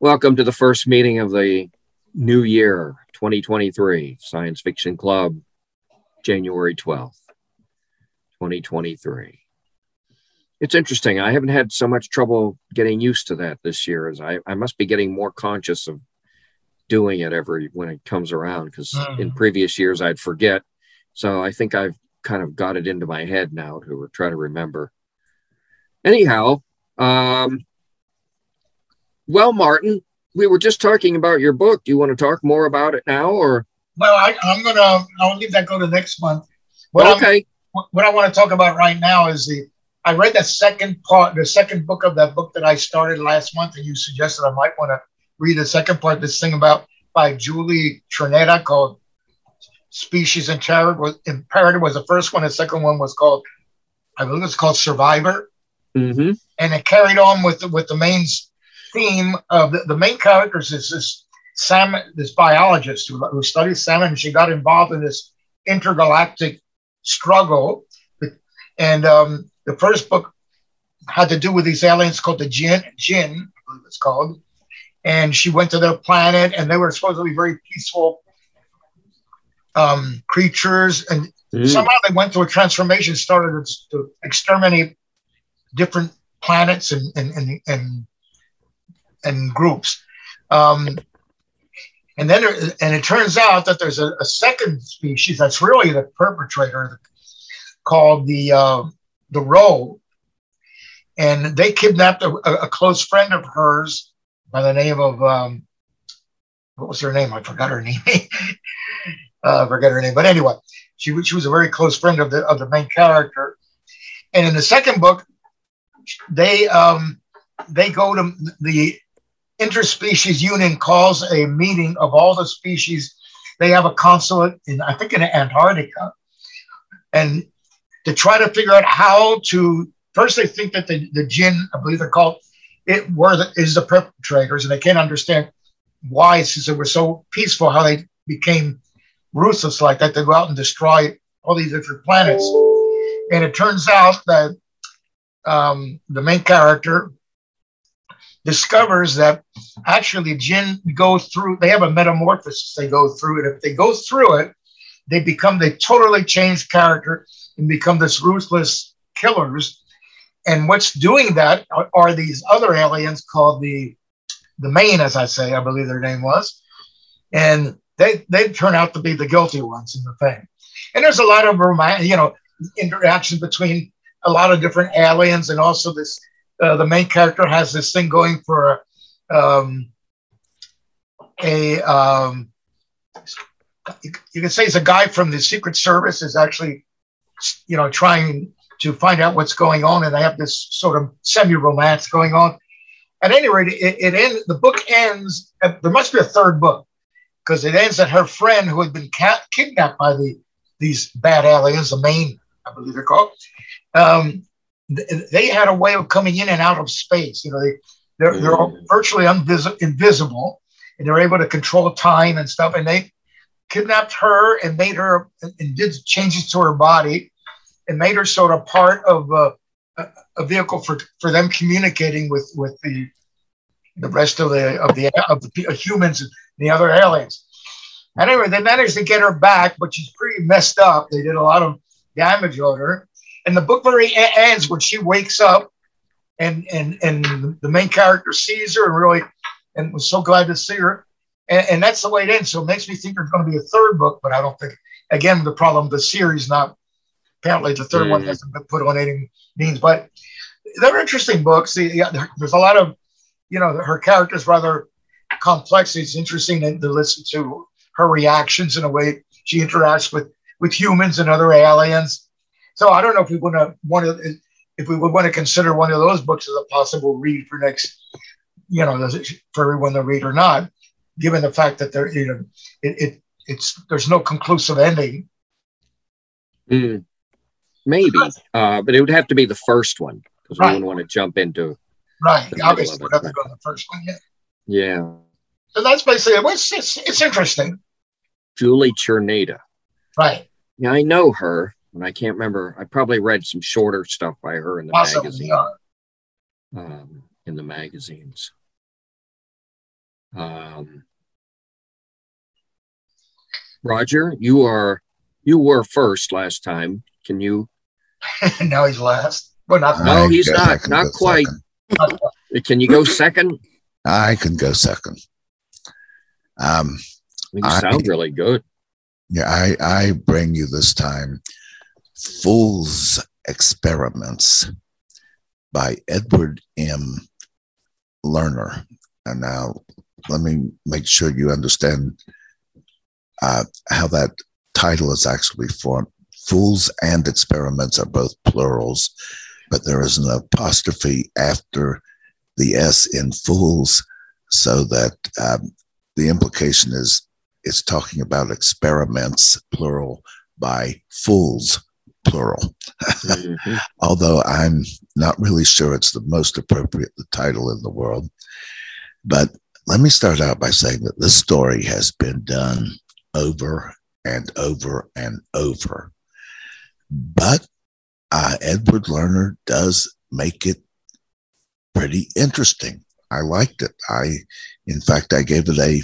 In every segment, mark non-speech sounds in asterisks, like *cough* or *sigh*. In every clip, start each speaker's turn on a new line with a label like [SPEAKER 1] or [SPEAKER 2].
[SPEAKER 1] Welcome to the first meeting of the new year 2023 Science Fiction Club, January 12th, 2023. It's interesting. I haven't had so much trouble getting used to that this year as I, I must be getting more conscious of doing it every when it comes around because in
[SPEAKER 2] Hmm.
[SPEAKER 1] previous years I'd forget. So I think I've kind of got it into my head now to try to remember. Anyhow, um, well, Martin, we were just talking about your book. Do you want to talk more about it now, or
[SPEAKER 2] Well, I, I'm gonna. I'll leave that go to next month. What I'm-
[SPEAKER 1] okay?
[SPEAKER 2] what I want to talk about right now is the. I read the second part, the second book of that book that I started last month, and you suggested I might want to read the second part. This thing about by Julie Czerneda called "Species Imperative." Was Imperative was the first one. The second one was called, I believe it's called Survivor,
[SPEAKER 1] Mm-hmm.
[SPEAKER 2] and it carried on with the, with the main theme of the, the main characters is this salmon, this biologist who, who studies salmon. She got involved in this intergalactic struggle, and um, the first book had to do with these aliens called the Jin, Jin, I believe it's called. And she went to their planet, and they were supposed to be very peaceful um, creatures. And somehow they went through a transformation, started to exterminate different planets and and and and, and groups. Um, and then there- and it turns out that there's a, a second species that's really the perpetrator called the uh, the Ro and they kidnapped a, a- close friend of hers by the name of um, what was her name? I forgot her *laughs* name. uh, I forget her name, but anyway, she she was a very close friend of the of the main character. And in the second book, they um, they go to the interspecies union calls a meeting of all the species. They have a consulate in I think in Antarctica, and to try to figure out how to first they think that the, the jinn, I believe they're called, it were the, is the perpetrators, and they can't understand why since they were so peaceful how they became ruthless like that. They go out and destroy all these different planets, and it turns out that um, the main character discovers that actually jinn go through they have a metamorphosis. They go through it. If they go through it they become they totally change character and become this ruthless killers. And what's doing that are, are these other aliens called the the main as i say i believe their name was. And they they turn out to be the guilty ones in the thing. And there's a lot of you know interaction between a lot of different aliens and also this uh, the main character has this thing going for um, a um, you, can say it's a guy from the Secret Service is actually you know trying to find out what's going on, and they have this sort of semi-romance going on. At any rate, it, it ends. The book ends. At, there must be a third book because it ends at her friend who had been ca- kidnapped by the these bad aliens, the main, I believe they're called. Um, they had a way of coming in and out of space. You know, they they're, they're all virtually unvis- invisible, and they're able to control time and stuff. And they kidnapped her and made her and did changes to her body, and made her sort of part of uh, a, a vehicle for for them communicating with with the the rest of the of the of the humans and the other aliens. Anyway, they managed to get her back, but she's pretty messed up. They did a lot of damage on her, and the book very ends when she wakes up, and and and the main character sees her and really and was so glad to see her, and, and that's the way it ends. So it makes me think there's going to be a third book, but I don't think. Again, the problem the series not apparently the third one
[SPEAKER 1] Mm.
[SPEAKER 2] hasn't been put on any means, but they're interesting books. There's a lot of you know her character's rather complex. It's interesting to, to listen to her reactions in a way she interacts with with humans and other aliens. So I don't know if we want to want to if we would want to consider one of those books as a possible read for next, you know, for everyone to read or not, given the fact that there, you know, it, it it's there's no conclusive ending.
[SPEAKER 1] Mm, maybe, uh, but it would have to be the first one because we wouldn't want to jump into.
[SPEAKER 2] Right. Obviously, we'd have to go to the first one. Yeah.
[SPEAKER 1] Yeah,
[SPEAKER 2] So that's basically it. It's, it's, it's interesting.
[SPEAKER 1] Julie Czerneda.
[SPEAKER 2] Right.
[SPEAKER 1] Yeah, I know her, and I can't remember. I probably read some shorter stuff by her in the
[SPEAKER 2] Possibly.
[SPEAKER 1] magazine. Um, in the magazines. Um, Roger, you are you were first last time. Can you? *laughs*
[SPEAKER 2] now he's last. Well, not
[SPEAKER 1] no, he's not. Not quite. Can you go second?
[SPEAKER 3] I can go second. Um,
[SPEAKER 1] you I, sound really good.
[SPEAKER 3] Yeah, I, I bring you this time Fool's Experiments by Edward M. Lerner. And now let me make sure you understand uh, how that title is actually formed. Fools and experiments are both plurals, but there is an apostrophe after the S in fools, so that um, the implication is it's talking about experiments, plural, by fools, plural. Mm-hmm. *laughs* Although I'm not really sure it's the most appropriate title in the world. But let me start out by saying that this story has been done over and over and over. But uh, Edward Lerner does make it pretty interesting. I liked it. I, in fact, I gave it a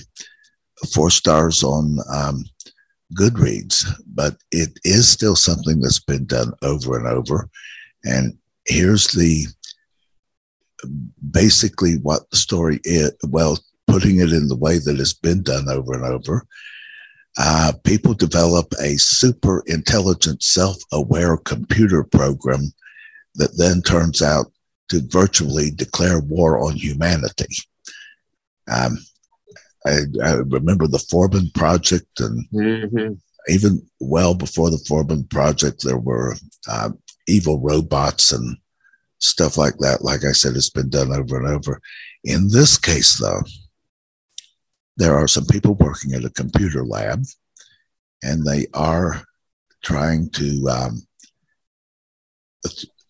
[SPEAKER 3] four stars on um, Goodreads, but it is still something that's been done over and over. And here's the basically what the story is. Well, putting it in the way that it's been done over and over. Uh, people develop a super intelligent, self aware computer program that then turns out to virtually declare war on humanity. Um, I, I remember the Forbin Project, and mm-hmm. even well before the Forbin Project, there were uh, evil robots and stuff like that. Like I said, it's been done over and over. In this case, though, there are some people working at a computer lab, and they are trying to um,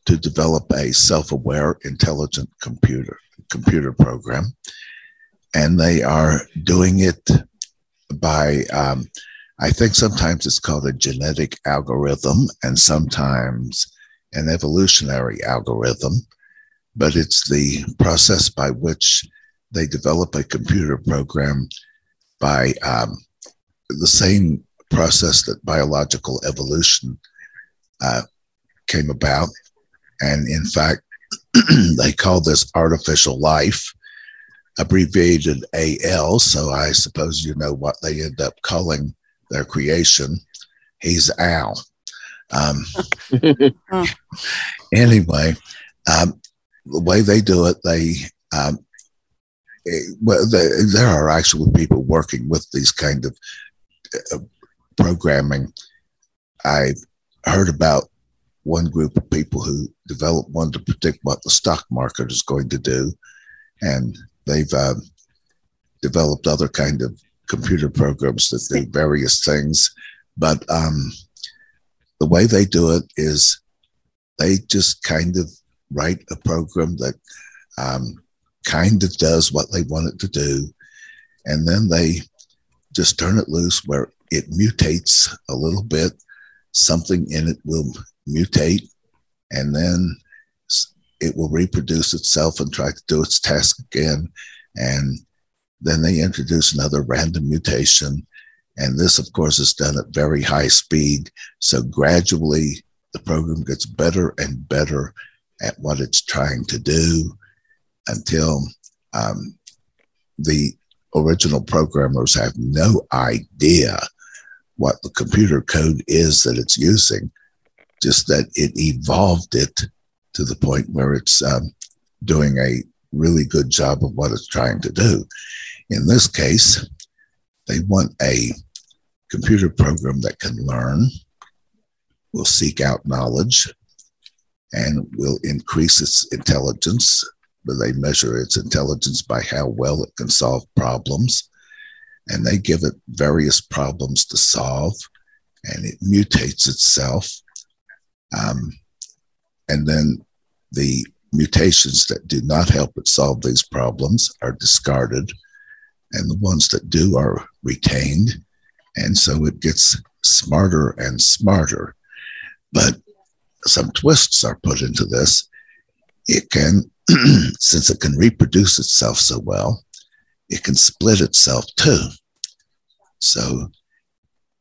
[SPEAKER 3] to develop a self-aware, intelligent computer computer program and they are doing it by, um, I think sometimes it's called a genetic algorithm and sometimes an evolutionary algorithm, but it's the process by which they develop a computer program by um, the same process that biological evolution uh, came about. And in fact, *clears throat* they call this artificial life abbreviated AL, so I suppose you know what they end up calling their creation. He's Al. Um, *laughs* anyway, um, the way they do it, they um, it, well, they, there are actual people working with these kind of uh, programming. I've heard about one group of people who developed one to predict what the stock market is going to do, and They've uh, developed other kind of computer programs that do various things, but um, the way they do it is they just kind of write a program that um, kind of does what they want it to do, and then they just turn it loose where it mutates a little bit. Something in it will mutate, and then it will reproduce itself and try to do its task again. And then they introduce another random mutation. And this, of course, is done at very high speed. So gradually, the program gets better and better at what it's trying to do until um, the original programmers have no idea what the computer code is that it's using, just that it evolved it to the point where it's um, doing a really good job of what it's trying to do. In this case, they want a computer program that can learn, will seek out knowledge, and will increase its intelligence. But they measure its intelligence by how well it can solve problems. And they give it various problems to solve, and it mutates itself. Um, and then the mutations that do not help it solve these problems are discarded, and the ones that do are retained. And so it gets smarter and smarter. But some twists are put into this. It can, *clears throat* since it can reproduce itself so well, it can split itself too. So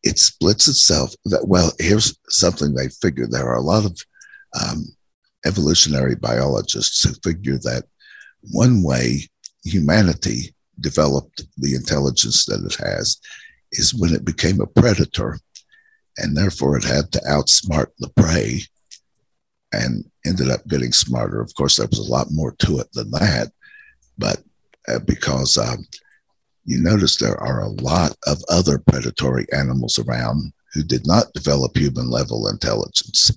[SPEAKER 3] it splits itself. Well, here's something they figured. There are a lot of um, evolutionary biologists who figure that one way humanity developed the intelligence that it has is when it became a predator, and therefore it had to outsmart the prey, and ended up getting smarter. Of course, there was a lot more to it than that, but uh, because um, you notice there are a lot of other predatory animals around who did not develop human level intelligence.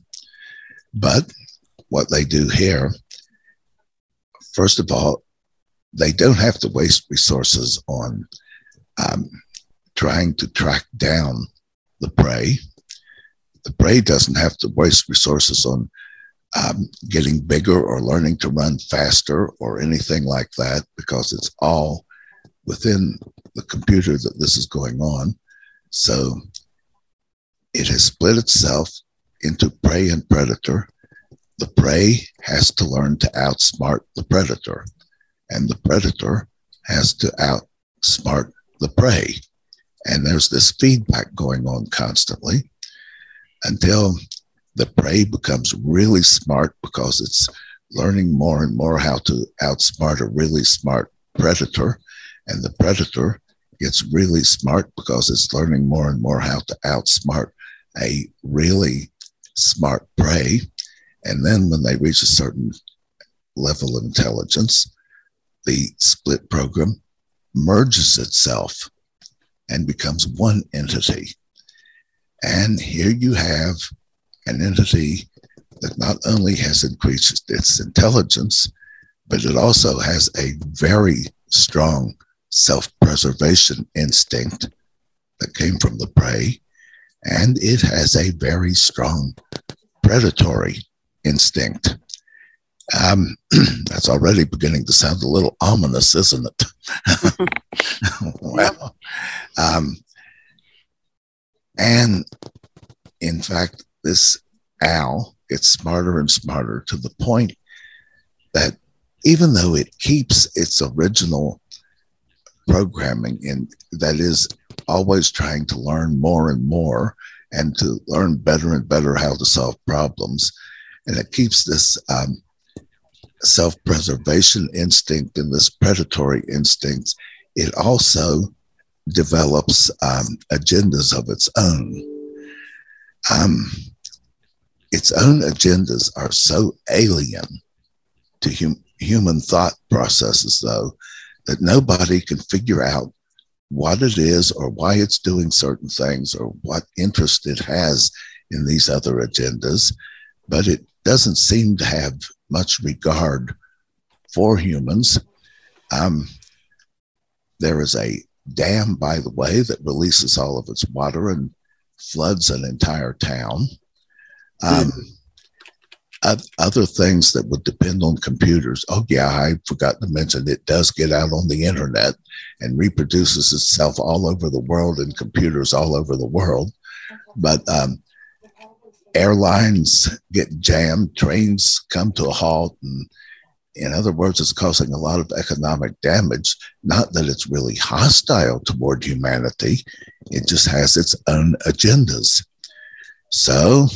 [SPEAKER 3] But what they do here, first of all, they don't have to waste resources on um, trying to track down the prey. The prey doesn't have to waste resources on um, getting bigger or learning to run faster or anything like that because it's all within the computer that this is going on. So it has split itself into prey and predator. The prey has to learn to outsmart the predator, and the predator has to outsmart the prey. And there's this feedback going on constantly until the prey becomes really smart because it's learning more and more how to outsmart a really smart predator. And the predator gets really smart because it's learning more and more how to outsmart a really smart prey. And then when they reach a certain level of intelligence, the split program merges itself and becomes one entity. And here you have an entity that not only has increased its intelligence, but it also has a very strong self preservation instinct that came from the prey, and it has a very strong predatory instinct. Um, *clears throat* that's already beginning to sound a little ominous, isn't it? *laughs* *laughs* well, um, and in fact, this owl gets smarter and smarter to the point that even though it keeps its original programming and that is always trying to learn more and more and to learn better and better how to solve problems and it keeps this um, self-preservation instinct and this predatory instinct it also develops um, agendas of its own. Um, its own agendas are so alien to hum- human thought processes though that nobody can figure out what it is or why it's doing certain things or what interest it has in these other agendas, but it doesn't seem to have much regard for humans. Um, there is a dam, by the way, that releases all of its water and floods an entire town. Um, other things that would depend on computers. Oh, yeah, I forgot to mention it does get out on the internet and reproduces itself all over the world in computers all over the world. But um, airlines get jammed, trains come to a halt, and in other words, it's causing a lot of economic damage. Not that it's really hostile toward humanity, it just has its own agendas. So,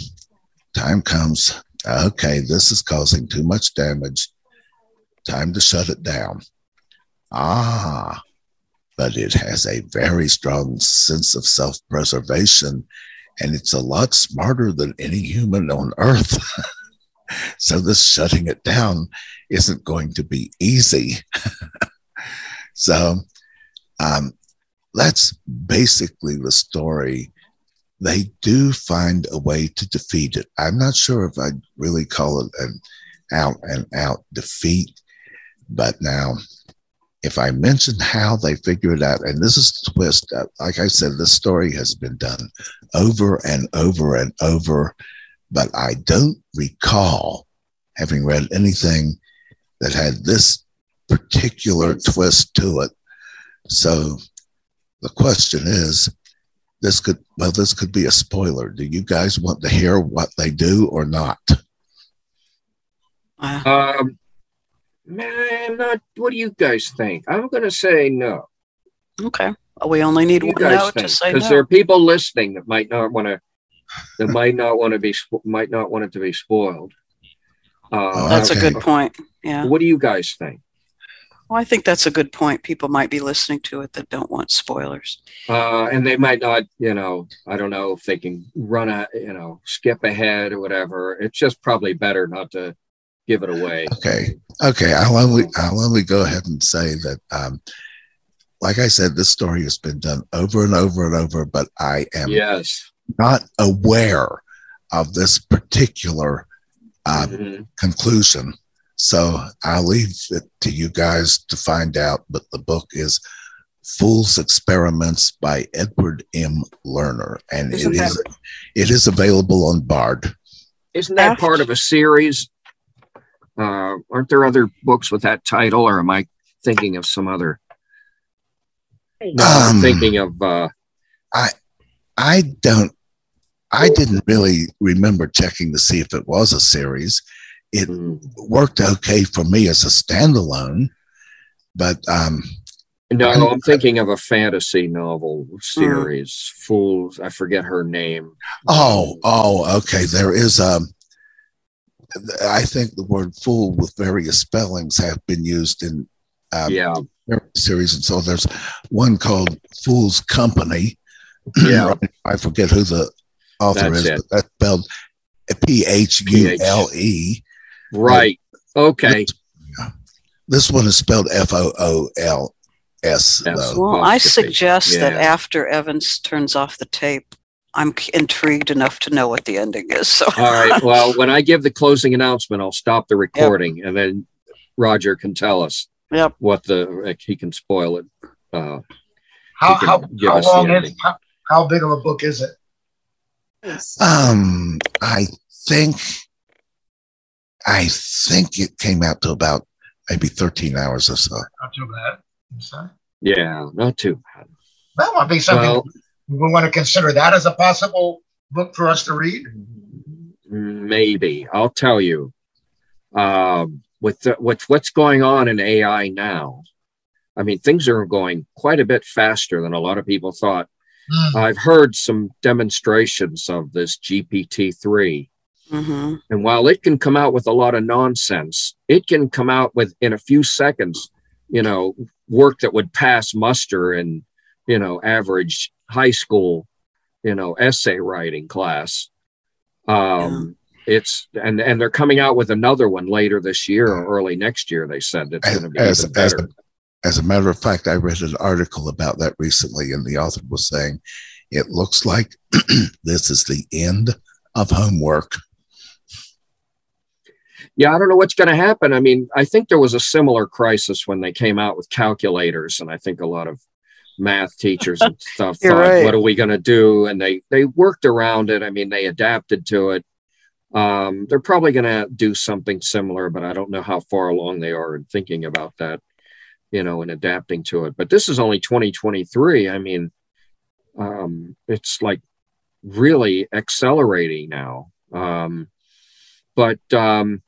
[SPEAKER 3] time comes okay, this is causing too much damage. Time to shut it down. Ah, but it has a very strong sense of self preservation and it's a lot smarter than any human on earth. *laughs* so, this shutting it down isn't going to be easy. *laughs* so, um, that's basically the story they do find a way to defeat it. I'm not sure if I'd really call it an out and out defeat, but now if I mention how they figure it out, and this is the twist, uh, like I said, this story has been done over and over and over, but I don't recall having read anything that had this particular twist to it. So the question is this could well this could be a spoiler do you guys want to hear what they do or not
[SPEAKER 1] um, Man, not. What do you guys think? I'm going to say no.
[SPEAKER 4] Okay. We only need one
[SPEAKER 1] do you guys
[SPEAKER 4] note to
[SPEAKER 1] think?
[SPEAKER 4] say
[SPEAKER 1] Because
[SPEAKER 4] no.
[SPEAKER 1] there are people listening that might not want to, that might not want to be, spo- might not want it to be spoiled. Uh,
[SPEAKER 4] That's
[SPEAKER 3] Okay.
[SPEAKER 4] a good point. Yeah.
[SPEAKER 1] What do you guys think?
[SPEAKER 4] Well, I think that's a good point. People might be listening to it that don't want spoilers.
[SPEAKER 1] Uh, and they might not, you know, I don't know if they can run a, you know, skip ahead or whatever. It's just probably better not to give it away.
[SPEAKER 3] Okay. Okay. I'll only I'll only go ahead and say that um like I said, this story has been done over and over and over, but I am
[SPEAKER 1] Yes.
[SPEAKER 3] not aware of this particular uh,
[SPEAKER 1] Mhm.
[SPEAKER 3] conclusion. So I'll leave it to you guys to find out. But the book is Fool's Experiments by Edward M. Lerner, and
[SPEAKER 4] Isn't
[SPEAKER 3] it
[SPEAKER 4] that-
[SPEAKER 3] is it is available on Bard.
[SPEAKER 1] Isn't that part of a series? Uh, aren't there other books with that title, or am I thinking of some other? No, I'm
[SPEAKER 3] Um,
[SPEAKER 1] thinking of. Uh,
[SPEAKER 3] I I don't. I didn't really remember checking to see if it was a series. It
[SPEAKER 1] hmm,
[SPEAKER 3] worked okay for me as a standalone, but um,
[SPEAKER 1] no, I'm thinking of a fantasy novel series. Fools, I forget her name.
[SPEAKER 3] oh, oh, okay. There is um, I think the word "fool" with various spellings have been used in um,
[SPEAKER 1] yeah,
[SPEAKER 3] series, and so there's one called "Phule's Company." *clears throat*
[SPEAKER 1] Yeah.
[SPEAKER 3] I forget who the author
[SPEAKER 1] That's
[SPEAKER 3] is,
[SPEAKER 1] it.
[SPEAKER 3] but that's spelled P H U L E.
[SPEAKER 1] right. Okay.
[SPEAKER 3] This one is spelled F O O L S.
[SPEAKER 4] Well, I
[SPEAKER 1] supposed to be.
[SPEAKER 4] suggest that after Evans turns off the tape, I'm intrigued enough to know what the ending is. So,
[SPEAKER 1] All right. *laughs* Well, when I give the closing announcement, I'll stop the recording, and then Roger can tell us
[SPEAKER 4] yep.
[SPEAKER 1] what the like, he can spoil it. Uh,
[SPEAKER 2] How, how, how long is
[SPEAKER 1] ending.
[SPEAKER 2] how, how big of a book is it?
[SPEAKER 3] Um, I think, I think it came out to about maybe 13 hours or so.
[SPEAKER 2] Not too bad.
[SPEAKER 1] Yeah, not too bad.
[SPEAKER 2] That might be something
[SPEAKER 1] Well,
[SPEAKER 2] we want to consider that as a possible book for us to read.
[SPEAKER 1] maybe I'll tell you. Um, with the, with what's going on in AI now, I mean things are going quite a bit faster than a lot of people thought.
[SPEAKER 2] Hmm.
[SPEAKER 1] I've heard some demonstrations of this GPT three,
[SPEAKER 4] hmm
[SPEAKER 1] and while it can come out with a lot of nonsense, it can come out with in a few seconds, you know, work that would pass muster in, you know, average high school, you know, essay writing class. Um, it's and and they're coming out with another one later this year or early next year. They said it's going to be
[SPEAKER 3] as,
[SPEAKER 1] even
[SPEAKER 3] as,
[SPEAKER 1] better.
[SPEAKER 3] a, as a matter of fact, I read an article about that recently, and the author was saying it looks like *clears throat* this is the end of homework.
[SPEAKER 1] yeah, I don't know what's going to happen. I mean, I think there was a similar crisis when they came out with calculators, and I think a lot of math teachers and *laughs* stuff thought,
[SPEAKER 4] right.
[SPEAKER 1] "What are we going to do?" And they they worked around it. I mean, they adapted to it. Um, they're probably going to do something similar, but I don't know how far along they are in thinking about that, you know, and adapting to it. But this is only 2023. I mean, um, it's like really accelerating now. Um, but um,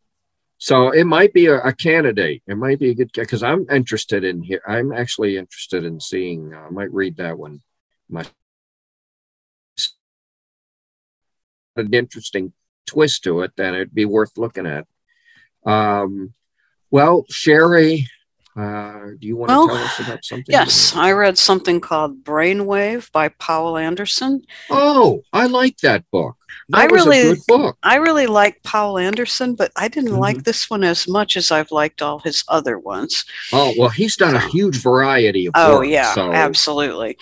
[SPEAKER 1] so it might be a, a candidate. It might be a good because I'm interested in here. I'm actually interested in seeing. uh, I might read that one. My an interesting twist to it, then it'd be worth looking at. Um, well, Sherry, uh, do you want
[SPEAKER 4] Well,
[SPEAKER 1] to tell us about something?
[SPEAKER 4] Yes, I read something called Brainwave by Poul Anderson.
[SPEAKER 1] Oh, I like that book. That
[SPEAKER 4] I
[SPEAKER 1] was
[SPEAKER 4] really-
[SPEAKER 1] a good book.
[SPEAKER 4] I really like Poul Anderson, but I didn't
[SPEAKER 1] Mhm.
[SPEAKER 4] like this one as much as I've liked all his other ones.
[SPEAKER 1] Oh well, he's done a huge variety of. Books.
[SPEAKER 4] Oh
[SPEAKER 1] work,
[SPEAKER 4] yeah,
[SPEAKER 1] so-
[SPEAKER 4] absolutely.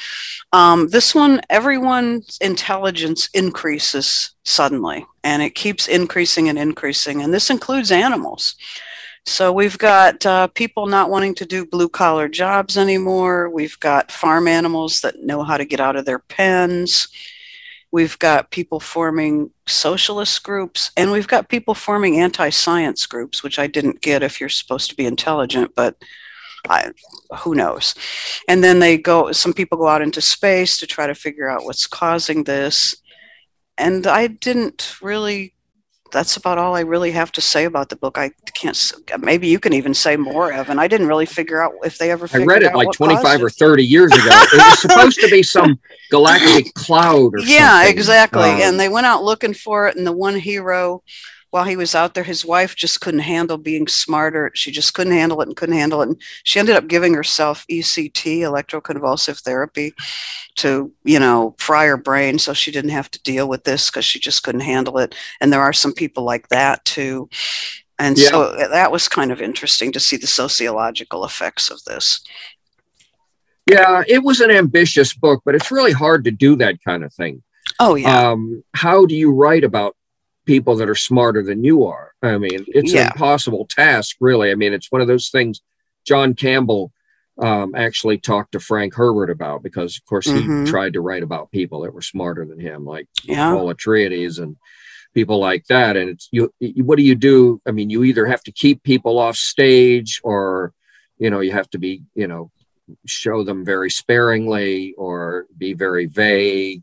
[SPEAKER 4] Um, this one, everyone's intelligence increases suddenly, and it keeps increasing and increasing, and this includes animals. So we've got uh, people not wanting to do blue collar jobs anymore. We've got farm animals that know how to get out of their pens. We've got people forming socialist groups, and we've got people forming anti science groups, which I didn't get if you're supposed to be intelligent, but I, who knows? And then they go, some people go out into space to try to figure out what's causing this. And I didn't really that's about all I really have to say about the book. I can't. Maybe you can even say more, Evan. I didn't really figure out if they ever.
[SPEAKER 1] I read it like 25 or 30 years ago. It was *laughs* supposed to be some galactic cloud or something.
[SPEAKER 4] Yeah,
[SPEAKER 1] something.
[SPEAKER 4] exactly.
[SPEAKER 1] Um,
[SPEAKER 4] and they went out looking for it, and the one hero, while he was out there, his wife just couldn't handle being smarter. She just couldn't handle it and couldn't handle it. And she ended up giving herself ECT, electroconvulsive therapy, to you know fry her brain so she didn't have to deal with this because she just couldn't handle it. And there are some people like that too. And
[SPEAKER 1] Yeah.
[SPEAKER 4] so that was kind of interesting to see the sociological effects of this.
[SPEAKER 1] yeah, it was an ambitious book, but it's really hard to do that kind of thing.
[SPEAKER 4] Oh yeah,
[SPEAKER 1] Um, how do you write about people that are smarter than you are? I mean, it's
[SPEAKER 4] Yeah.
[SPEAKER 1] an impossible task, really. I mean, it's one of those things John Campbell um, actually talked to Frank Herbert about because, of course, he
[SPEAKER 4] Mhm.
[SPEAKER 1] tried to write about people that were smarter than him, like
[SPEAKER 4] yeah,
[SPEAKER 1] Paul Atreides and people like that. And it's you, you. What do you do? I mean, you either have to keep people off stage, or you know, you have to be, you know, show them very sparingly, or be very vague.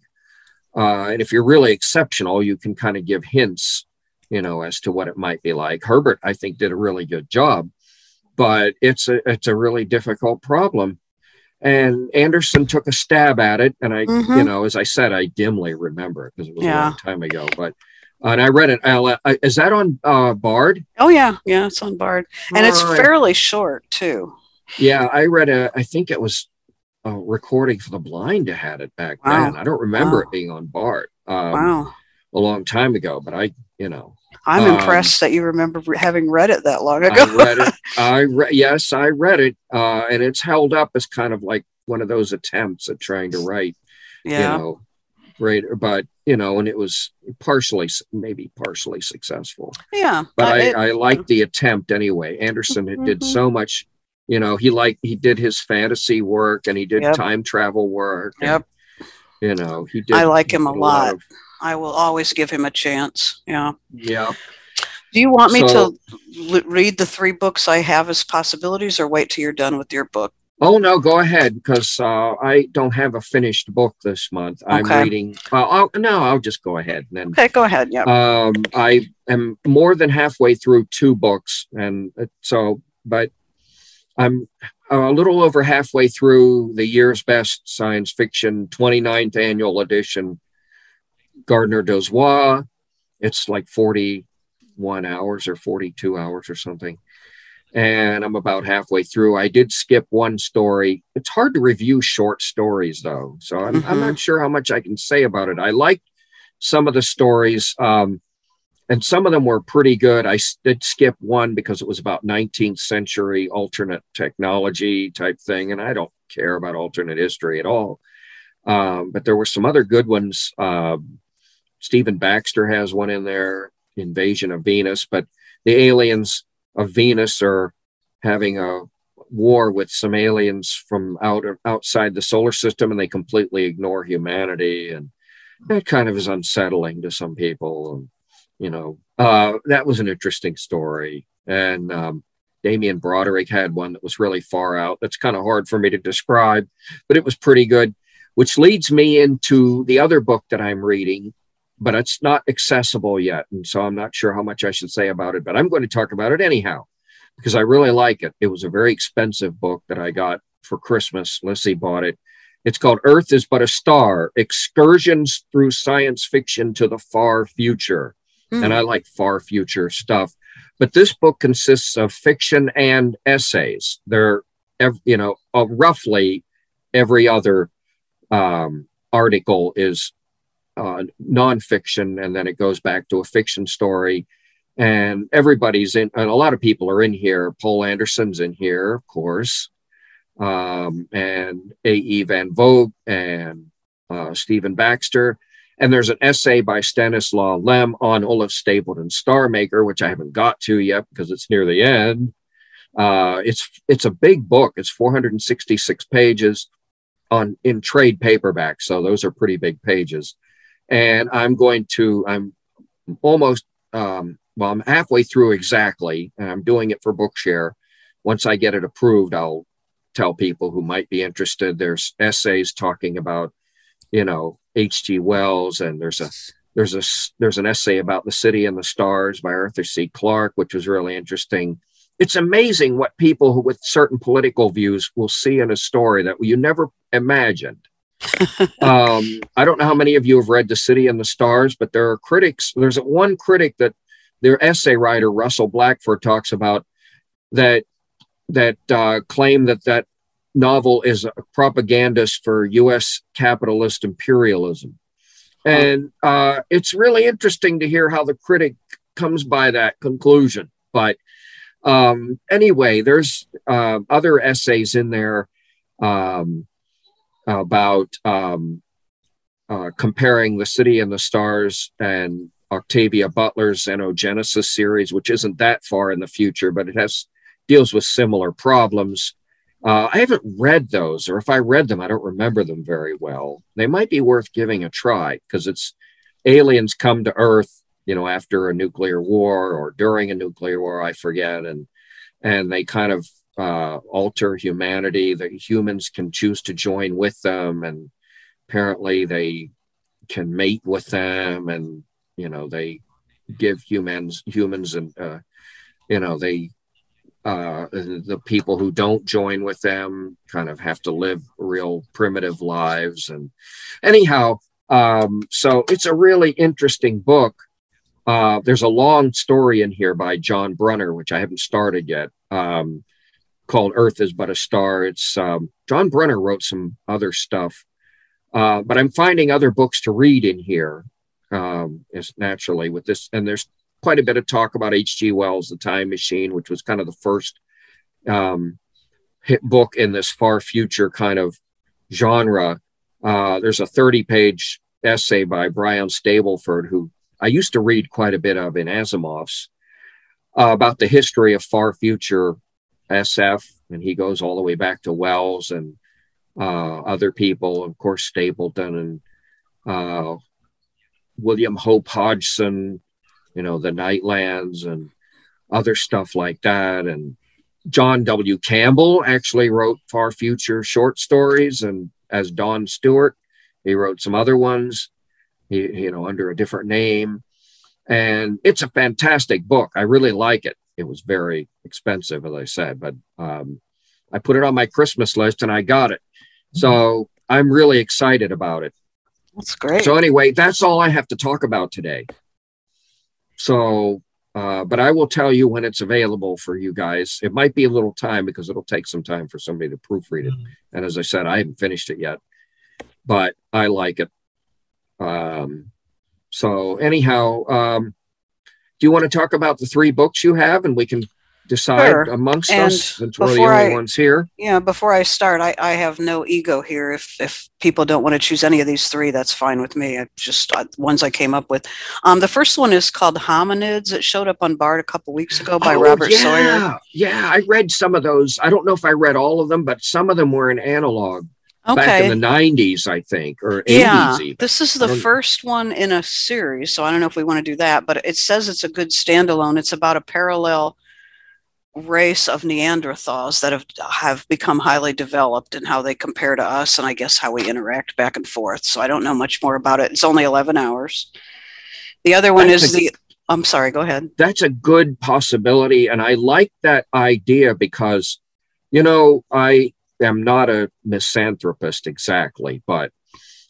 [SPEAKER 1] Uh, and if you're really exceptional, you can kind of give hints, you know, as to what it might be like. Herbert, I think, did a really good job, but it's a it's a really difficult problem. And Anderson took a stab at it, and I, you
[SPEAKER 4] Mhm.
[SPEAKER 1] know, as I said, I dimly remember it because it was a long time ago. But and I read it. I'll, uh, is that on uh, Bard?
[SPEAKER 4] oh yeah, yeah. It's on Bard, and it's
[SPEAKER 1] All right.
[SPEAKER 4] fairly short too.
[SPEAKER 1] Yeah, I read a. I think it was a recording for the blind. had it back
[SPEAKER 4] Wow.
[SPEAKER 1] then. I don't remember
[SPEAKER 4] Wow.
[SPEAKER 1] it being on Bard. Um,
[SPEAKER 4] Wow.
[SPEAKER 1] a long time ago, but I, you know,
[SPEAKER 4] I'm
[SPEAKER 1] Um,
[SPEAKER 4] impressed that you remember re- having read it that long ago.
[SPEAKER 1] I read it. *laughs* I re- yes, I read it, uh, and it's held up as kind of like one of those attempts at trying to write,
[SPEAKER 4] yeah.
[SPEAKER 1] you know, great, but you know, and it was partially, maybe partially successful,
[SPEAKER 4] yeah.
[SPEAKER 1] but
[SPEAKER 4] Uh,
[SPEAKER 1] I,
[SPEAKER 4] it-
[SPEAKER 1] I liked the attempt anyway. Anderson had did so much, you know, he liked he did his fantasy work and he did
[SPEAKER 4] Yep.
[SPEAKER 1] time travel work. and,
[SPEAKER 4] Yep.
[SPEAKER 1] you know, he did.
[SPEAKER 4] I like him a lot.
[SPEAKER 1] of-
[SPEAKER 4] I will always give him a chance. Yeah.
[SPEAKER 1] yeah.
[SPEAKER 4] Do you want me
[SPEAKER 1] So-
[SPEAKER 4] to l- read the three books I have as possibilities or wait till you're done with your book?
[SPEAKER 1] Oh no, go ahead because uh, I don't have a finished book this month. I'm reading. Uh, I'll, no, I'll just go ahead and then.
[SPEAKER 4] Okay, go ahead. Yeah.
[SPEAKER 1] Um, I am more than halfway through two books, and it- so, but I'm a little over halfway through the year's best science fiction 29th annual edition, Gardner Dozois. It's like 41 hours or 42 hours or something. And I'm about halfway through. I did skip one story. It's hard to review short stories, though. So I'm, I'm
[SPEAKER 4] Mhm.
[SPEAKER 1] not sure how much I can say about it. I liked some of the stories, um, and some of them were pretty good. I did skip one because it was about 19th century alternate technology type thing, and I don't care about alternate history at all. Um, but there were some other good ones. Um, Stephen Baxter has one in there, Invasion of Venus, but the aliens of Venus are having a war with some aliens from out of outside the solar system, and they completely ignore humanity, and that kind of is unsettling to some people. You know, uh, that was an interesting story. And um, Damien Broderick had one that was really far out. That's kind of hard for me to describe, but it was pretty good, which leads me into the other book that I'm reading, but it's not accessible yet. And so I'm not sure how much I should say about it, but I'm going to talk about it anyhow because I really like it. It was a very expensive book that I got for Christmas. Lissy bought it. It's called Earth is But a Star Excursions Through Science Fiction to the Far Future.
[SPEAKER 4] Hmm.
[SPEAKER 1] And I like far future stuff. But this book consists of fiction and essays. They're, you know, uh, roughly every other um, article is uh, nonfiction, and then it goes back to a fiction story. And everybody's in, and a lot of people are in here. Poul Anderson's in here, of course, um, and A.E. Van Vogt and uh, Stephen Baxter. And there's an essay by Stanislaw Lem on Olaf Stapledon Star Maker, which I haven't got to yet because it's near the end. Uh, it's it's a big book. It's 466 pages on in trade paperback, so those are pretty big pages. And I'm going to I'm almost um, well, I'm halfway through exactly, and I'm doing it for Bookshare. Once I get it approved, I'll tell people who might be interested. There's essays talking about, you know, H.G. Wells, and there's a there's a there's an essay about the city and the stars by Arthur C. Clarke, which was really interesting. It's amazing what people who, with certain political views will see in a story that you never imagined. *laughs* um, I don't know how many of you have read The City and the Stars, but there are critics. There's one critic that their essay writer Russell Blackford talks about that that uh, claim that that novel is a propagandist for U.S. capitalist imperialism, and uh, it's really interesting to hear how the critic comes by that conclusion. But um, anyway, there's uh, other essays in there um, about um, uh, comparing the city and the stars and Octavia Butler's Xenogenesis series, which isn't that far in the future, but it has deals with similar problems. Uh, I haven't read those, or if I read them, I don't remember them very well. They might be worth giving a try because it's aliens come to Earth, you know, after a nuclear war or during a nuclear war, I forget, and and they kind of uh, alter humanity. The humans can choose to join with them, and apparently they can mate with them, and you know they give humans humans and uh, you know they uh, the people who don't join with them kind of have to live real primitive lives and anyhow um, so it's a really interesting book. Uh, there's a long story in here by john brunner which i haven't started yet um, called earth is but a star. It's um, john brunner wrote some other stuff uh, but i'm finding other books to read in here um, is naturally with this, and there's quite a bit of talk about H.G. Wells' The Time Machine, which was kind of the first um, hit book in this far future kind of genre. Uh, there's a 30 page essay by Brian Stableford, who I used to read quite a bit of in Asimov's, uh, about the history of far future SF. And he goes all the way back to Wells and uh, other people, of course, Stapledon and uh, William Hope Hodgson, you know, the Nightlands and other stuff like that. And John W. Campbell actually wrote Far Future short stories, and as Don Stuart, he wrote some other ones, you know, under a different name. And it's a fantastic book. I really like it. It was very expensive, as I said, but um, I put it on my Christmas list and I got it. So I'm really excited about it.
[SPEAKER 4] That's great.
[SPEAKER 1] So anyway, that's all I have to talk about today. So, uh, but I will tell you when it's available for you guys. It might be a little time because it'll take some time for somebody to proofread it. Mm-hmm. And as I said, I haven't finished it yet, but I like it. Um, so anyhow, um, do you want to talk about the three books you have, and we can decide sure. amongst and us since we're the only I, ones here?
[SPEAKER 4] Yeah, before I start, I, I have no ego here. If if people don't want to choose any of these three, that's fine with me. I just uh, ones I came up with. Um, the first one is called Hominids. It showed up on Bard a couple weeks ago by oh, Robert
[SPEAKER 1] yeah.
[SPEAKER 4] Sawyer.
[SPEAKER 1] Yeah, I read some of those. I don't know if I read all of them, but some of them were in analog. Okay. Back in the 90s, I think, or 80s. Yeah, even.
[SPEAKER 4] this is the first one in a series, so I don't know if we want to do that, but it says it's a good standalone. It's about a parallel race of Neanderthals that have have become highly developed and how they compare to us, and I guess how we interact back and forth. So I don't know much more about it. It's only eleven hours. The other one that's is a, the. I'm sorry. Go ahead.
[SPEAKER 1] That's a good possibility, and I like that idea because, you know, I am not a misanthropist exactly, but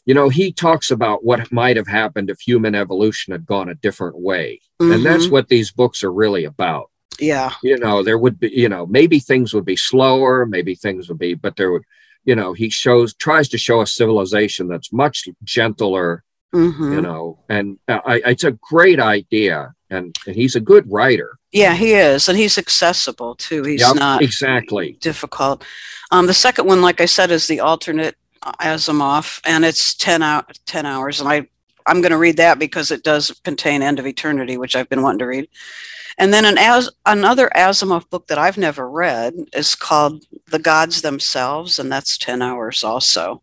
[SPEAKER 1] you know, he talks about what might have happened if human evolution had gone a different way. Mm-hmm. And that's mm-hmm. what these books are really about
[SPEAKER 4] yeah.
[SPEAKER 1] You know there would be you know maybe things would be slower maybe things would be but there would you know he shows tries to show a civilization that's much gentler mm-hmm. you know and I, it's a great idea and, and he's a good writer.
[SPEAKER 4] Yeah he is and he's accessible too. He's yep, not
[SPEAKER 1] exactly.
[SPEAKER 4] difficult. Um, the second one like i said is the alternate asimov and it's 10 out 10 hours and i i'm going to read that because it does contain end of eternity which i've been wanting to read and then an as another Asimov book that I've never read is called The Gods Themselves, and that's 10 hours also.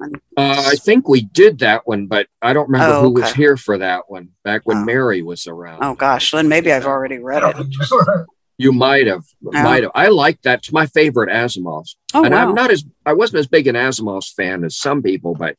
[SPEAKER 1] Uh, I think we did that one, but I don't remember oh, who was here for that one back when oh. Mary was around.
[SPEAKER 4] Oh gosh, then maybe I've already read it. *laughs*
[SPEAKER 1] You might have, oh. might have. I like that. It's my favorite Asimov's. Oh, and wow. I'm not as I wasn't as big an Asimov's fan as some people, but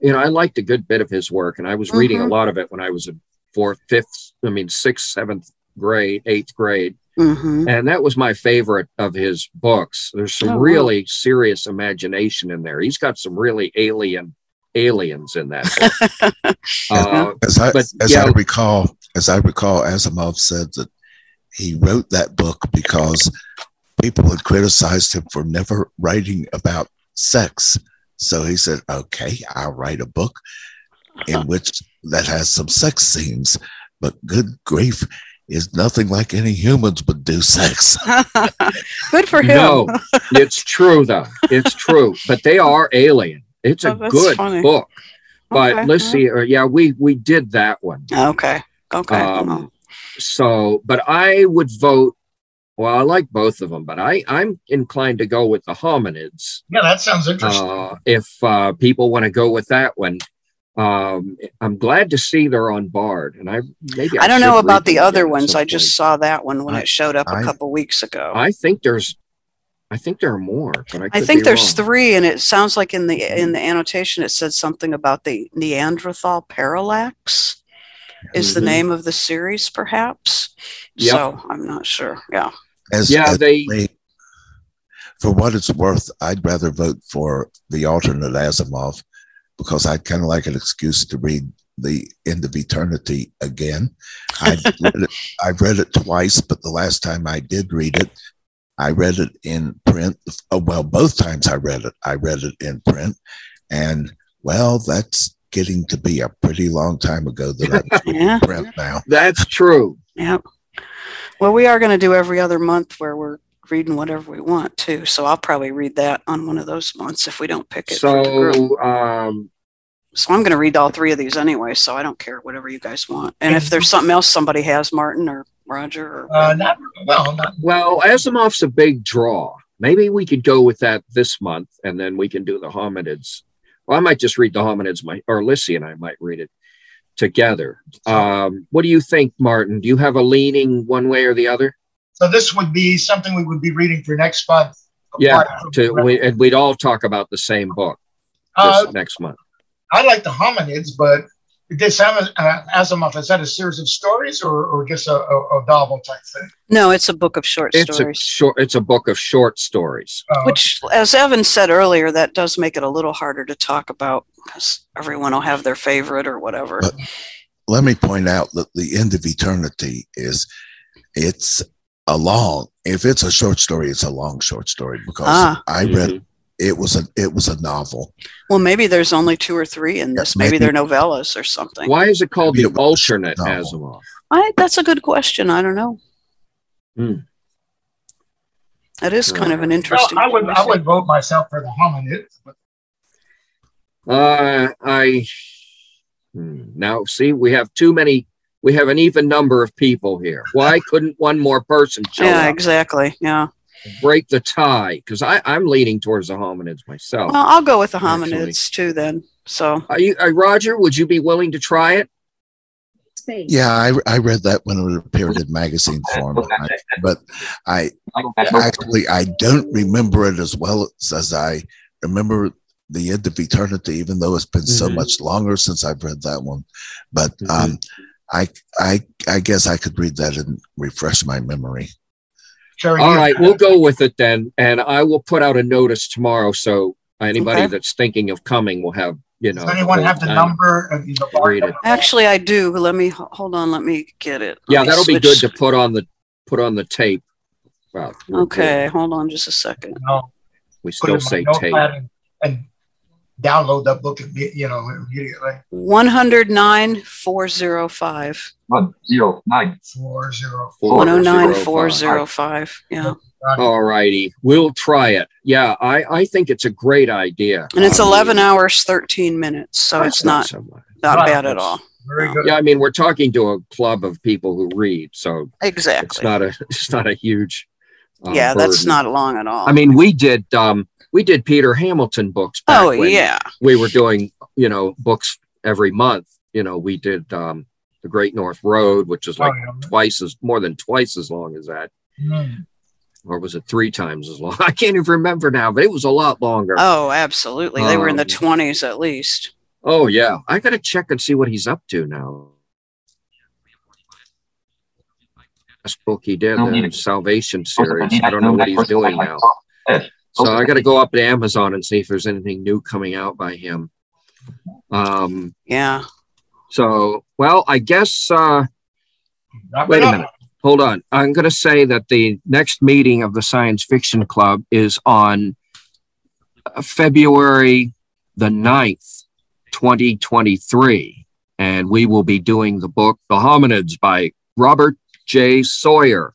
[SPEAKER 1] you know, I liked a good bit of his work, and I was reading a
[SPEAKER 4] Mhm.
[SPEAKER 1] lot of it when I was in fourth, fifth, I mean, sixth, seventh grade, eighth grade.
[SPEAKER 4] hmm
[SPEAKER 1] And that was my favorite of his books. There's some
[SPEAKER 4] Oh, wow.
[SPEAKER 1] really serious imagination in there. He's got some really alien aliens in that book. *laughs* uh,
[SPEAKER 3] As I
[SPEAKER 1] But,
[SPEAKER 3] as
[SPEAKER 1] yeah.
[SPEAKER 3] I recall, as I recall, Asimov said that he wrote that book because people had criticized him for never writing about sex. So he said, "Okay, I'll write a book in *laughs* which that has some sex scenes, but good grief, is nothing like any humans would do sex." *laughs* *laughs*
[SPEAKER 4] Good for him.
[SPEAKER 1] no, it's true though. It's true, but they are alien. It's a
[SPEAKER 4] Oh, that's
[SPEAKER 1] good
[SPEAKER 4] funny.
[SPEAKER 1] book. But
[SPEAKER 4] Okay,
[SPEAKER 1] let's see. Or yeah, we we did that one.
[SPEAKER 4] Okay. Okay.
[SPEAKER 1] Um, so, but I would vote. Well, I like both of them, but I I'm inclined to go with the hominids.
[SPEAKER 2] Yeah, that sounds interesting.
[SPEAKER 1] Uh, if uh, people want to go with that one, um, I'm glad to see they're on Bard, and I maybe
[SPEAKER 4] I don't know about the other ones. I just saw that one when
[SPEAKER 3] I-
[SPEAKER 4] it showed up a
[SPEAKER 3] I-
[SPEAKER 4] couple weeks ago.
[SPEAKER 1] I think there's, I think there are more, but I,
[SPEAKER 4] I think
[SPEAKER 1] be
[SPEAKER 4] there's
[SPEAKER 1] wrong.
[SPEAKER 4] three, and it sounds like in the in the annotation it said something about the Neanderthal parallax is the
[SPEAKER 1] Mhm.
[SPEAKER 4] name of the series, perhaps.
[SPEAKER 1] Yep.
[SPEAKER 4] So I'm not sure. Yeah.
[SPEAKER 3] As,
[SPEAKER 1] Yeah,
[SPEAKER 3] as
[SPEAKER 1] they.
[SPEAKER 3] me, for what it's worth, I'd rather vote for the alternate Asimov because I'd kind of like an excuse to read the End of Eternity again. I've *laughs* read it, I've read it twice, but the last time I did read it, I read it in print. Oh, well, both times I read it, I read it in print, and well, that's getting to be a pretty long time ago that I was *laughs* reading
[SPEAKER 4] Yeah.
[SPEAKER 3] print now.
[SPEAKER 1] That's true.
[SPEAKER 4] Yep. Well, we are going to do every other month where we're reading whatever we want to. So I'll probably read that on one of those months if we don't pick it. for the group.
[SPEAKER 1] So, um,
[SPEAKER 4] So I'm going to read all three of these anyway. So I don't care whatever you guys want. And if there's something else somebody has, Martin or Roger or
[SPEAKER 2] Uh, not well, not
[SPEAKER 1] well, Asimov's a big draw. Maybe we could go with that this month, and then we can do the hominids. Well, I might just read the hominids, my or Lissy and I might read it together. Um, what do you think, Martin? Do you have a leaning one way or the other?
[SPEAKER 2] so. This would be something we would be reading for next month.
[SPEAKER 1] Yeah, To we, and we'd all talk about the same book
[SPEAKER 2] Uh,
[SPEAKER 1] next month.
[SPEAKER 2] I like the hominids, but this Am- uh, Asimov is that a series of stories or, or just a, a, a novel type thing?
[SPEAKER 4] no, it's a book of short
[SPEAKER 1] It's a
[SPEAKER 4] stories.
[SPEAKER 1] short. It's a book of short stories.
[SPEAKER 2] Uh,
[SPEAKER 4] Which, as Evan said earlier, that does make it a little harder to talk about because everyone will have their favorite or whatever.
[SPEAKER 3] But- let me point out that the end of eternity is it's a long if it's a short story it's a long short story because
[SPEAKER 4] Ah.
[SPEAKER 3] i read
[SPEAKER 1] Mhm.
[SPEAKER 3] it was a it was a novel
[SPEAKER 4] Well, maybe there's only two or three in this. Maybe
[SPEAKER 3] maybe.
[SPEAKER 4] they're novellas or something.
[SPEAKER 1] Why is it called
[SPEAKER 3] Maybe
[SPEAKER 1] the
[SPEAKER 3] it was
[SPEAKER 1] alternate
[SPEAKER 3] novel.
[SPEAKER 1] Asimov?
[SPEAKER 4] I, that's a good question. I don't know.
[SPEAKER 1] Hmm.
[SPEAKER 4] That is kind of an
[SPEAKER 2] well,
[SPEAKER 4] interesting.
[SPEAKER 2] I would I would vote myself for the hominids. But
[SPEAKER 1] Uh, I hmm, now see we have too many. We have an even number of people here. Why couldn't one more person show
[SPEAKER 4] Yeah,
[SPEAKER 1] up?
[SPEAKER 4] exactly. Yeah.
[SPEAKER 1] Break the tie because I I'm leaning towards the hominids myself.
[SPEAKER 4] Well, I'll go with the
[SPEAKER 1] Actually.
[SPEAKER 4] hominids too then. So
[SPEAKER 1] Are you, uh, Roger? Would you be willing to try it?
[SPEAKER 3] yeah i, I read that when it appeared in magazine form I- but i *laughs* actually i don't remember it as well as, as i remember the end of eternity even though it's been so
[SPEAKER 1] Mhm.
[SPEAKER 3] much longer since i've read that one but
[SPEAKER 1] Mhm.
[SPEAKER 3] um i i i guess i could read that and refresh my memory
[SPEAKER 2] Sherry,
[SPEAKER 1] All
[SPEAKER 2] you-
[SPEAKER 1] right, we'll go with it then, and I will put out a notice tomorrow so anybody
[SPEAKER 4] Okay.
[SPEAKER 1] that's thinking of coming will have you know.
[SPEAKER 2] Does anyone have the number of the
[SPEAKER 1] it.
[SPEAKER 4] actually, I do. Let me hold on. Let me get it. Let
[SPEAKER 1] Yeah, that'll be good to put on the put on the tape. Well,
[SPEAKER 4] Okay, hold on just a second.
[SPEAKER 2] No,
[SPEAKER 1] we still say tape.
[SPEAKER 2] and, and download that book and you know immediately.
[SPEAKER 4] One hundred nine four zero five.
[SPEAKER 5] One zero nine.
[SPEAKER 2] Four zero.
[SPEAKER 4] One oh nine four
[SPEAKER 1] 405.
[SPEAKER 4] Yeah,
[SPEAKER 1] All righty, we'll try it. Yeah, I I think it's a great idea.
[SPEAKER 4] and it's
[SPEAKER 1] Um,
[SPEAKER 4] eleven hours thirteen minutes, so
[SPEAKER 1] that's
[SPEAKER 4] it's not
[SPEAKER 1] so
[SPEAKER 4] not
[SPEAKER 2] Right.
[SPEAKER 4] bad at all.
[SPEAKER 2] Very good.
[SPEAKER 1] Yeah, I mean we're talking to a club of people who read, so
[SPEAKER 4] exactly it's
[SPEAKER 1] not a *laughs* it's not a huge. uh,
[SPEAKER 4] yeah, that's not long at all.
[SPEAKER 1] I mean, we did um we did Peter Hamilton books. Back
[SPEAKER 4] oh
[SPEAKER 1] when
[SPEAKER 4] yeah,
[SPEAKER 1] we were doing you know books every month. You know, we did um the Great North Road, which is like
[SPEAKER 2] Oh, yeah.
[SPEAKER 1] twice as more than twice as long as that,
[SPEAKER 2] Mm.
[SPEAKER 1] or was it three times as long? *laughs* I can't even remember now, but it was a lot longer.
[SPEAKER 4] oh absolutely. They were in the
[SPEAKER 1] Um,
[SPEAKER 4] twenties at least.
[SPEAKER 1] Oh yeah, I got to check and see what he's up to now. Last book he did, the Salvation series. I don't know what he's doing now. So I got to go up to Amazon and see if there's anything new coming out by him. Um,
[SPEAKER 4] Yeah.
[SPEAKER 1] so, well, I guess. Uh,
[SPEAKER 2] Wrap
[SPEAKER 1] Wait a
[SPEAKER 2] up.
[SPEAKER 1] minute. Hold on. I'm going to say that the next meeting of the Science Fiction Club is on uh, February the 9th, 2023. And we will be doing the book The Hominids by Robert J. Sawyer.